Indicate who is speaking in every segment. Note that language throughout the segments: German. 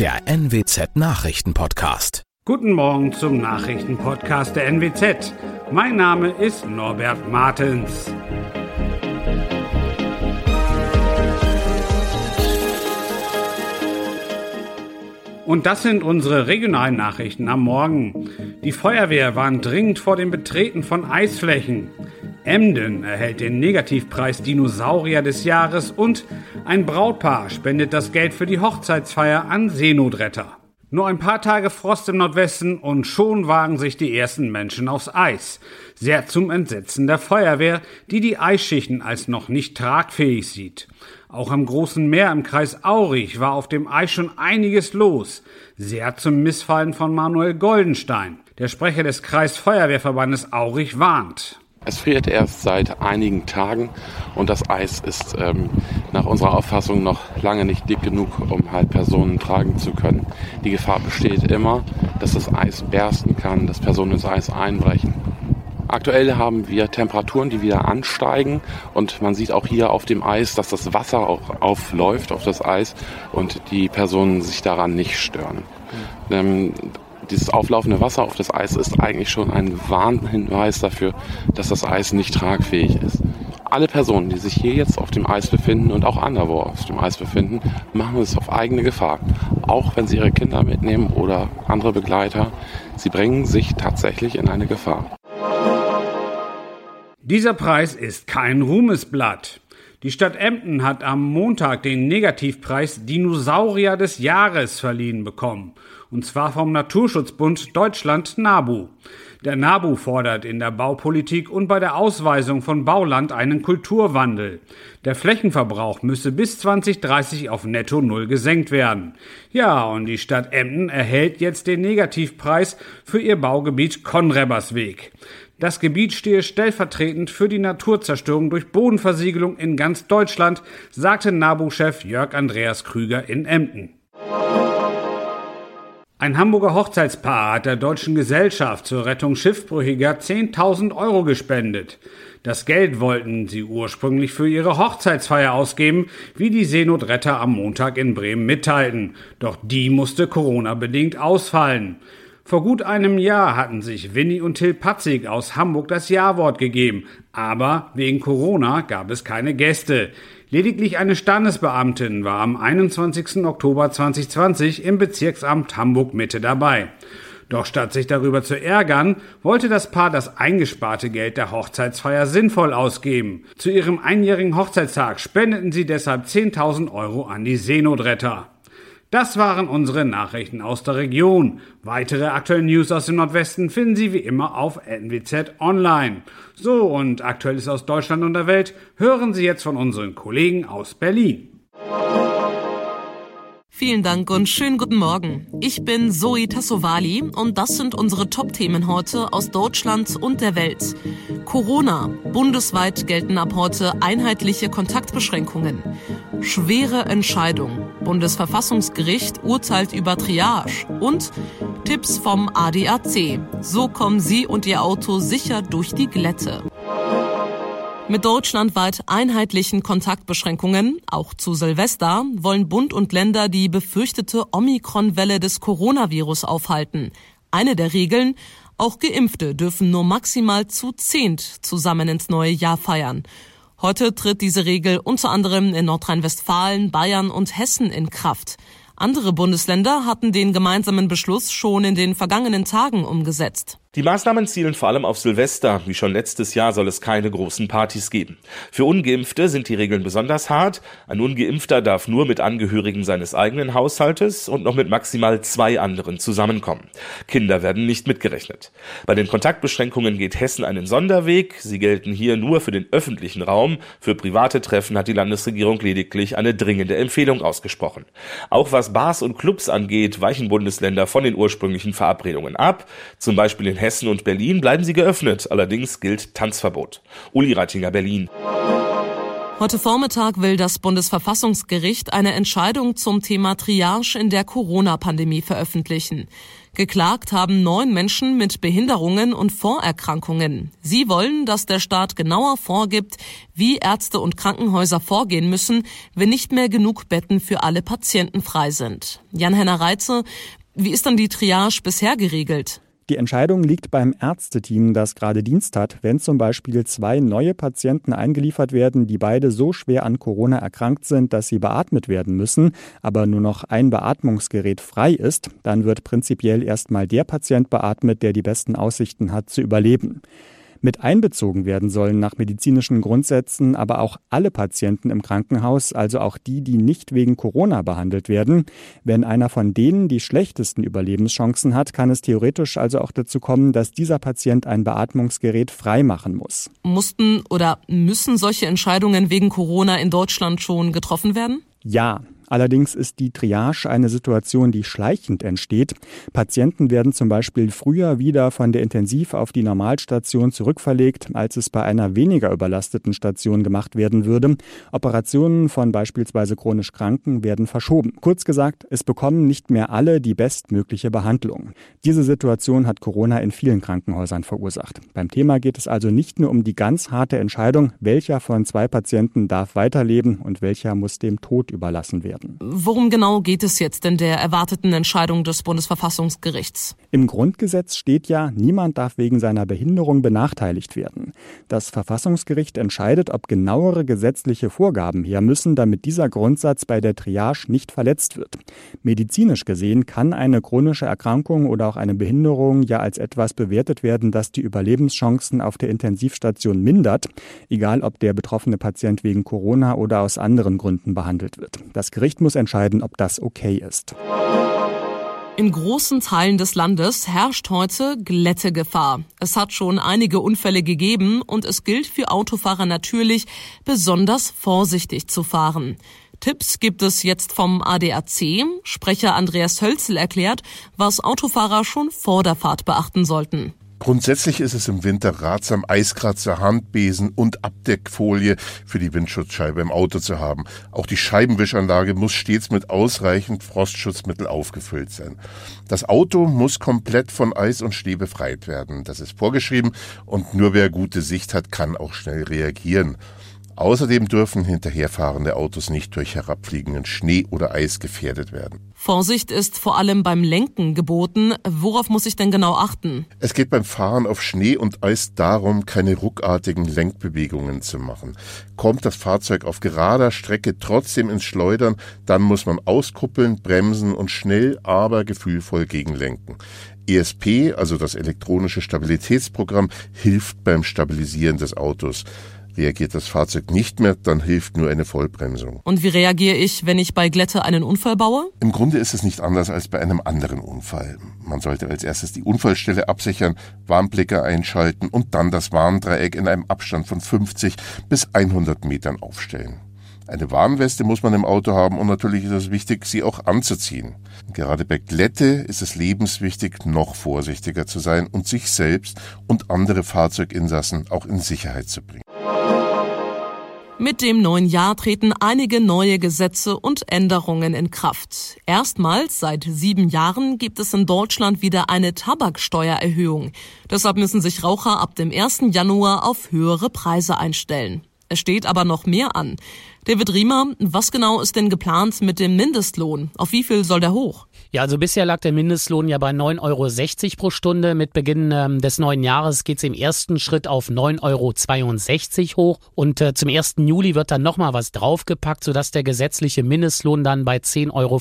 Speaker 1: der NWZ Nachrichtenpodcast.
Speaker 2: Guten Morgen zum Nachrichtenpodcast der NWZ. Mein Name ist Norbert Martens. Und das sind unsere regionalen Nachrichten am Morgen. Die Feuerwehr warnt dringend vor dem Betreten von Eisflächen. Emden erhält den Negativpreis Dinosaurier des Jahres und ein Brautpaar spendet das Geld für die Hochzeitsfeier an Seenotretter. Nur ein paar Tage Frost im Nordwesten und schon wagen sich die ersten Menschen aufs Eis. Sehr zum Entsetzen der Feuerwehr, die die Eisschichten als noch nicht tragfähig sieht. Auch am großen Meer im Kreis Aurich war auf dem Eis schon einiges los. Sehr zum Missfallen von Manuel Goldenstein. Der Sprecher des Kreisfeuerwehrverbandes Aurich warnt.
Speaker 3: Es friert erst seit einigen Tagen und das Eis ist ähm, nach unserer Auffassung noch lange nicht dick genug, um halt Personen tragen zu können. Die Gefahr besteht immer, dass das Eis bersten kann, dass Personen ins Eis einbrechen. Aktuell haben wir Temperaturen, die wieder ansteigen und man sieht auch hier auf dem Eis, dass das Wasser auch aufläuft auf das Eis und die Personen sich daran nicht stören. Ähm, dieses auflaufende Wasser auf das Eis ist eigentlich schon ein Warnhinweis dafür, dass das Eis nicht tragfähig ist. Alle Personen, die sich hier jetzt auf dem Eis befinden und auch anderwo auf dem Eis befinden, machen es auf eigene Gefahr. Auch wenn sie ihre Kinder mitnehmen oder andere Begleiter, sie bringen sich tatsächlich in eine Gefahr.
Speaker 2: Dieser Preis ist kein Ruhmesblatt. Die Stadt Emden hat am Montag den Negativpreis Dinosaurier des Jahres verliehen bekommen. Und zwar vom Naturschutzbund Deutschland NABU. Der NABU fordert in der Baupolitik und bei der Ausweisung von Bauland einen Kulturwandel. Der Flächenverbrauch müsse bis 2030 auf Netto Null gesenkt werden. Ja, und die Stadt Emden erhält jetzt den Negativpreis für ihr Baugebiet Konrebersweg. Das Gebiet stehe stellvertretend für die Naturzerstörung durch Bodenversiegelung in ganz Deutschland, sagte NABU-Chef Jörg Andreas Krüger in Emden. Ein Hamburger Hochzeitspaar hat der Deutschen Gesellschaft zur Rettung Schiffbrüchiger 10.000 Euro gespendet. Das Geld wollten sie ursprünglich für ihre Hochzeitsfeier ausgeben, wie die Seenotretter am Montag in Bremen mitteilten. Doch die musste Corona-bedingt ausfallen. Vor gut einem Jahr hatten sich Winnie und Till Patzig aus Hamburg das Ja-Wort gegeben, aber wegen Corona gab es keine Gäste. Lediglich eine Standesbeamtin war am 21. Oktober 2020 im Bezirksamt Hamburg Mitte dabei. Doch statt sich darüber zu ärgern, wollte das Paar das eingesparte Geld der Hochzeitsfeier sinnvoll ausgeben. Zu ihrem einjährigen Hochzeitstag spendeten sie deshalb 10.000 Euro an die Seenotretter. Das waren unsere Nachrichten aus der Region. Weitere aktuelle News aus dem Nordwesten finden Sie wie immer auf NWZ Online. So, und Aktuelles aus Deutschland und der Welt hören Sie jetzt von unseren Kollegen aus Berlin.
Speaker 4: Vielen Dank und schönen guten Morgen. Ich bin Zoe Tassovali und das sind unsere Top-Themen heute aus Deutschland und der Welt. Corona. Bundesweit gelten ab heute einheitliche Kontaktbeschränkungen. Schwere Entscheidung. Bundesverfassungsgericht urteilt über Triage. Und Tipps vom ADAC. So kommen Sie und Ihr Auto sicher durch die Glätte. Mit deutschlandweit einheitlichen Kontaktbeschränkungen, auch zu Silvester, wollen Bund und Länder die befürchtete Omikron-Welle des Coronavirus aufhalten. Eine der Regeln, auch Geimpfte dürfen nur maximal zu zehnt zusammen ins neue Jahr feiern. Heute tritt diese Regel unter anderem in Nordrhein-Westfalen, Bayern und Hessen in Kraft. Andere Bundesländer hatten den gemeinsamen Beschluss schon in den vergangenen Tagen umgesetzt.
Speaker 5: Die Maßnahmen zielen vor allem auf Silvester. Wie schon letztes Jahr soll es keine großen Partys geben. Für Ungeimpfte sind die Regeln besonders hart. Ein Ungeimpfter darf nur mit Angehörigen seines eigenen Haushaltes und noch mit maximal zwei anderen zusammenkommen. Kinder werden nicht mitgerechnet. Bei den Kontaktbeschränkungen geht Hessen einen Sonderweg. Sie gelten hier nur für den öffentlichen Raum. Für private Treffen hat die Landesregierung lediglich eine dringende Empfehlung ausgesprochen. Auch was Bars und Clubs angeht, weichen Bundesländer von den ursprünglichen Verabredungen ab. Zum Beispiel in Hessen und Berlin bleiben sie geöffnet, allerdings gilt Tanzverbot. Uli Reitinger, Berlin.
Speaker 4: Heute Vormittag will das Bundesverfassungsgericht eine Entscheidung zum Thema Triage in der Corona-Pandemie veröffentlichen. Geklagt haben neun Menschen mit Behinderungen und Vorerkrankungen. Sie wollen, dass der Staat genauer vorgibt, wie Ärzte und Krankenhäuser vorgehen müssen, wenn nicht mehr genug Betten für alle Patienten frei sind. Jan-Henner Reitze, wie ist dann die Triage bisher geregelt?
Speaker 6: Die Entscheidung liegt beim Ärzteteam, das gerade Dienst hat, wenn zum Beispiel zwei neue Patienten eingeliefert werden, die beide so schwer an Corona erkrankt sind, dass sie beatmet werden müssen, aber nur noch ein Beatmungsgerät frei ist, dann wird prinzipiell erstmal der Patient beatmet, der die besten Aussichten hat zu überleben. Mit einbezogen werden sollen nach medizinischen Grundsätzen aber auch alle Patienten im Krankenhaus, also auch die, die nicht wegen Corona behandelt werden. Wenn einer von denen die schlechtesten Überlebenschancen hat, kann es theoretisch also auch dazu kommen, dass dieser Patient ein Beatmungsgerät freimachen muss.
Speaker 4: Mussten oder müssen solche Entscheidungen wegen Corona in Deutschland schon getroffen werden?
Speaker 6: Ja, Allerdings ist die Triage eine Situation, die schleichend entsteht. Patienten werden zum Beispiel früher wieder von der Intensiv auf die Normalstation zurückverlegt, als es bei einer weniger überlasteten Station gemacht werden würde. Operationen von beispielsweise chronisch Kranken werden verschoben. Kurz gesagt, es bekommen nicht mehr alle die bestmögliche Behandlung. Diese Situation hat Corona in vielen Krankenhäusern verursacht. Beim Thema geht es also nicht nur um die ganz harte Entscheidung, welcher von zwei Patienten darf weiterleben und welcher muss dem Tod überlassen werden
Speaker 4: werden. Worum genau geht es jetzt in der erwarteten Entscheidung des Bundesverfassungsgerichts?
Speaker 6: Im Grundgesetz steht ja, niemand darf wegen seiner Behinderung benachteiligt werden. Das Verfassungsgericht entscheidet, ob genauere gesetzliche Vorgaben her müssen, damit dieser Grundsatz bei der Triage nicht verletzt wird. Medizinisch gesehen kann eine chronische Erkrankung oder auch eine Behinderung ja als etwas bewertet werden, das die Überlebenschancen auf der Intensivstation mindert, egal ob der betroffene Patient wegen Corona oder aus anderen Gründen behandelt wird. Das Gericht Gericht muss entscheiden, ob das okay ist.
Speaker 4: In großen Teilen des Landes herrscht heute Glättegefahr. Es hat schon einige Unfälle gegeben und es gilt für Autofahrer natürlich, besonders vorsichtig zu fahren. Tipps gibt es jetzt vom ADAC. Sprecher Andreas Hölzel erklärt, was Autofahrer schon vor der Fahrt beachten sollten.
Speaker 7: Grundsätzlich ist es im Winter ratsam, Eiskratzer, Handbesen und Abdeckfolie für die Windschutzscheibe im Auto zu haben. Auch die Scheibenwischanlage muss stets mit ausreichend Frostschutzmittel aufgefüllt sein. Das Auto muss komplett von Eis und Schnee befreit werden. Das ist vorgeschrieben und nur wer gute Sicht hat, kann auch schnell reagieren. Außerdem dürfen hinterherfahrende Autos nicht durch herabfliegenden Schnee oder Eis gefährdet werden.
Speaker 4: Vorsicht ist vor allem beim Lenken geboten. Worauf muss ich denn genau achten?
Speaker 7: Es geht beim Fahren auf Schnee und Eis darum, keine ruckartigen Lenkbewegungen zu machen. Kommt das Fahrzeug auf gerader Strecke trotzdem ins Schleudern, dann muss man auskuppeln, bremsen und schnell, aber gefühlvoll gegenlenken. ESP, also das elektronische Stabilitätsprogramm, hilft beim Stabilisieren des Autos. Reagiert das Fahrzeug nicht mehr, dann hilft nur eine Vollbremsung.
Speaker 4: Und wie reagiere ich, wenn ich bei Glätte einen Unfall baue?
Speaker 7: Im Grunde ist es nicht anders als bei einem anderen Unfall. Man sollte als erstes die Unfallstelle absichern, Warnblicker einschalten und dann das Warndreieck in einem Abstand von 50 bis 100 Metern aufstellen. Eine Warnweste muss man im Auto haben und natürlich ist es wichtig, sie auch anzuziehen. Gerade bei Glätte ist es lebenswichtig, noch vorsichtiger zu sein und sich selbst und andere Fahrzeuginsassen auch in Sicherheit zu bringen.
Speaker 4: Mit dem neuen Jahr treten einige neue Gesetze und Änderungen in Kraft. Erstmals seit sieben Jahren gibt es in Deutschland wieder eine Tabaksteuererhöhung. Deshalb müssen sich Raucher ab dem 1. Januar auf höhere Preise einstellen. Es steht aber noch mehr an. David Riemer, was genau ist denn geplant mit dem Mindestlohn? Auf wie viel soll der hoch?
Speaker 8: Ja, also bisher lag der Mindestlohn ja bei 9,60 Euro pro Stunde. Mit Beginn ähm, des neuen Jahres geht es im ersten Schritt auf 9,62 Euro hoch. Und äh, zum 1. Juli wird dann nochmal was draufgepackt, sodass der gesetzliche Mindestlohn dann bei 10,45 Euro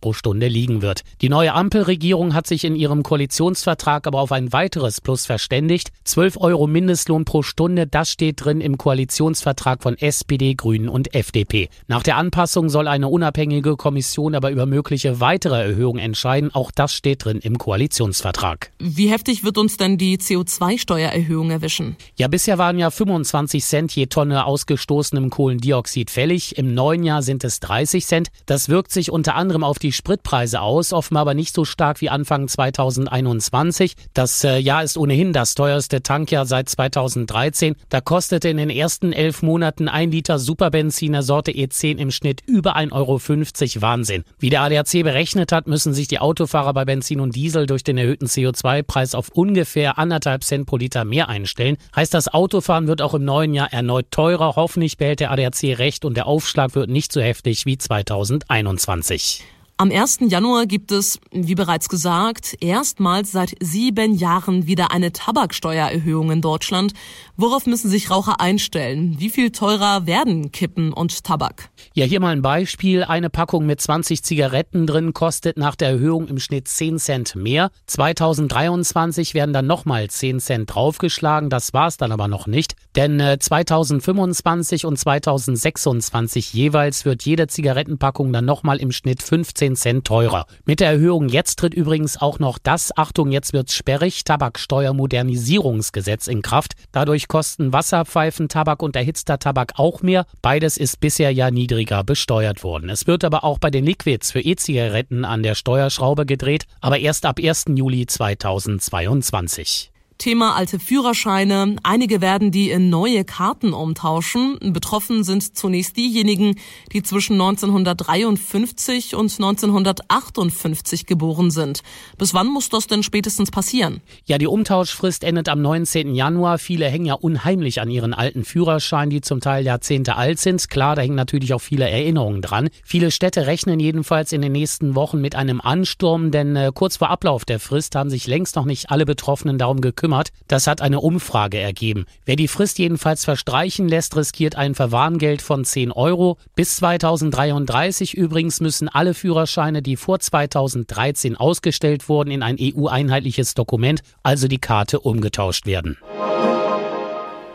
Speaker 8: pro Stunde liegen wird. Die neue Ampelregierung hat sich in ihrem Koalitionsvertrag aber auf ein weiteres Plus verständigt. 12 Euro Mindestlohn pro Stunde, das steht drin im Koalitionsvertrag von SPD, Grünen und FDP. Nach der Anpassung soll eine unabhängige Kommission aber über mögliche weitere Erhöhungen entscheiden. Auch das steht drin im Koalitionsvertrag.
Speaker 4: Wie heftig wird uns denn die CO2-Steuererhöhung erwischen?
Speaker 8: Ja, bisher waren ja 25 Cent je Tonne ausgestoßenem Kohlendioxid fällig. Im neuen Jahr sind es 30 Cent. Das wirkt sich unter anderem auf die Spritpreise aus, offenbar aber nicht so stark wie Anfang 2021. Das äh, Jahr ist ohnehin das teuerste Tankjahr seit 2013. Da kostete in den ersten elf Monaten ein Liter Superbenziner Sorte E10 im Schnitt über 1,50 Euro. Wahnsinn. Wie der ADAC berechnet hat, müssen sich die Autofahrer bei Benzin und Diesel durch den erhöhten CO2-Preis auf ungefähr anderthalb Cent pro Liter mehr einstellen. Heißt, das Autofahren wird auch im neuen Jahr erneut teurer. Hoffentlich behält der ADAC recht und der Aufschlag wird nicht so heftig wie 2021.
Speaker 4: Am 1. Januar gibt es, wie bereits gesagt, erstmals seit sieben Jahren wieder eine Tabaksteuererhöhung in Deutschland. Worauf müssen sich Raucher einstellen? Wie viel teurer werden Kippen und Tabak?
Speaker 8: Ja, hier mal ein Beispiel. Eine Packung mit 20 Zigaretten drin kostet nach der Erhöhung im Schnitt 10 Cent mehr. 2023 werden dann nochmal 10 Cent draufgeschlagen. Das war's dann aber noch nicht. Denn 2025 äh, und 2026 jeweils wird jede Zigarettenpackung dann nochmal im Schnitt 15 15 Cent teurer. Mit der Erhöhung jetzt tritt übrigens auch noch das, Achtung, jetzt wird's sperrig, Tabaksteuermodernisierungsgesetz in Kraft. Dadurch kosten Wasserpfeifen, Tabak und erhitzter Tabak auch mehr. Beides ist bisher ja niedriger besteuert worden. Es wird aber auch bei den Liquids für E-Zigaretten an der Steuerschraube gedreht, aber erst ab 1. Juli 2022.
Speaker 4: Thema alte Führerscheine. Einige werden die in neue Karten umtauschen. Betroffen sind zunächst diejenigen, die zwischen 1953 und 1958 geboren sind. Bis wann muss das denn spätestens passieren?
Speaker 8: Ja, die Umtauschfrist endet am 19. Januar. Viele hängen ja unheimlich an ihren alten Führerscheinen, die zum Teil Jahrzehnte alt sind. Klar, da hängen natürlich auch viele Erinnerungen dran. Viele Städte rechnen jedenfalls in den nächsten Wochen mit einem Ansturm, denn äh, kurz vor Ablauf der Frist haben sich längst noch nicht alle Betroffenen darum gekümmert gekümmert. Das hat eine Umfrage ergeben. Wer die Frist jedenfalls verstreichen lässt, riskiert ein Verwarngeld von 10 Euro. Bis 2033 übrigens müssen alle Führerscheine, die vor 2013 ausgestellt wurden, in ein EU-einheitliches Dokument, also die Karte, umgetauscht werden.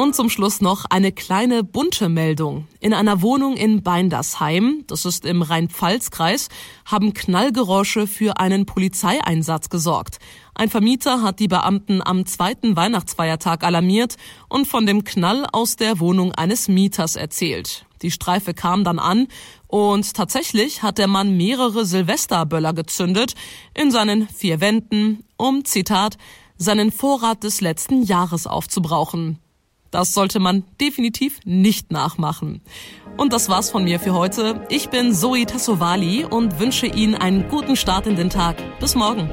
Speaker 4: Und zum Schluss noch eine kleine bunte Meldung. In einer Wohnung in Beindersheim, das ist im Rhein-Pfalz-Kreis, haben Knallgeräusche für einen Polizeieinsatz gesorgt. Ein Vermieter hat die Beamten am zweiten Weihnachtsfeiertag alarmiert und von dem Knall aus der Wohnung eines Mieters erzählt. Die Streife kam dann an und tatsächlich hat der Mann mehrere Silvesterböller gezündet in seinen vier Wänden, um, Zitat, seinen Vorrat des letzten Jahres aufzubrauchen. Das sollte man definitiv nicht nachmachen. Und das war's von mir für heute. Ich bin Zoe Tassovali und wünsche Ihnen einen guten Start in den Tag. Bis morgen.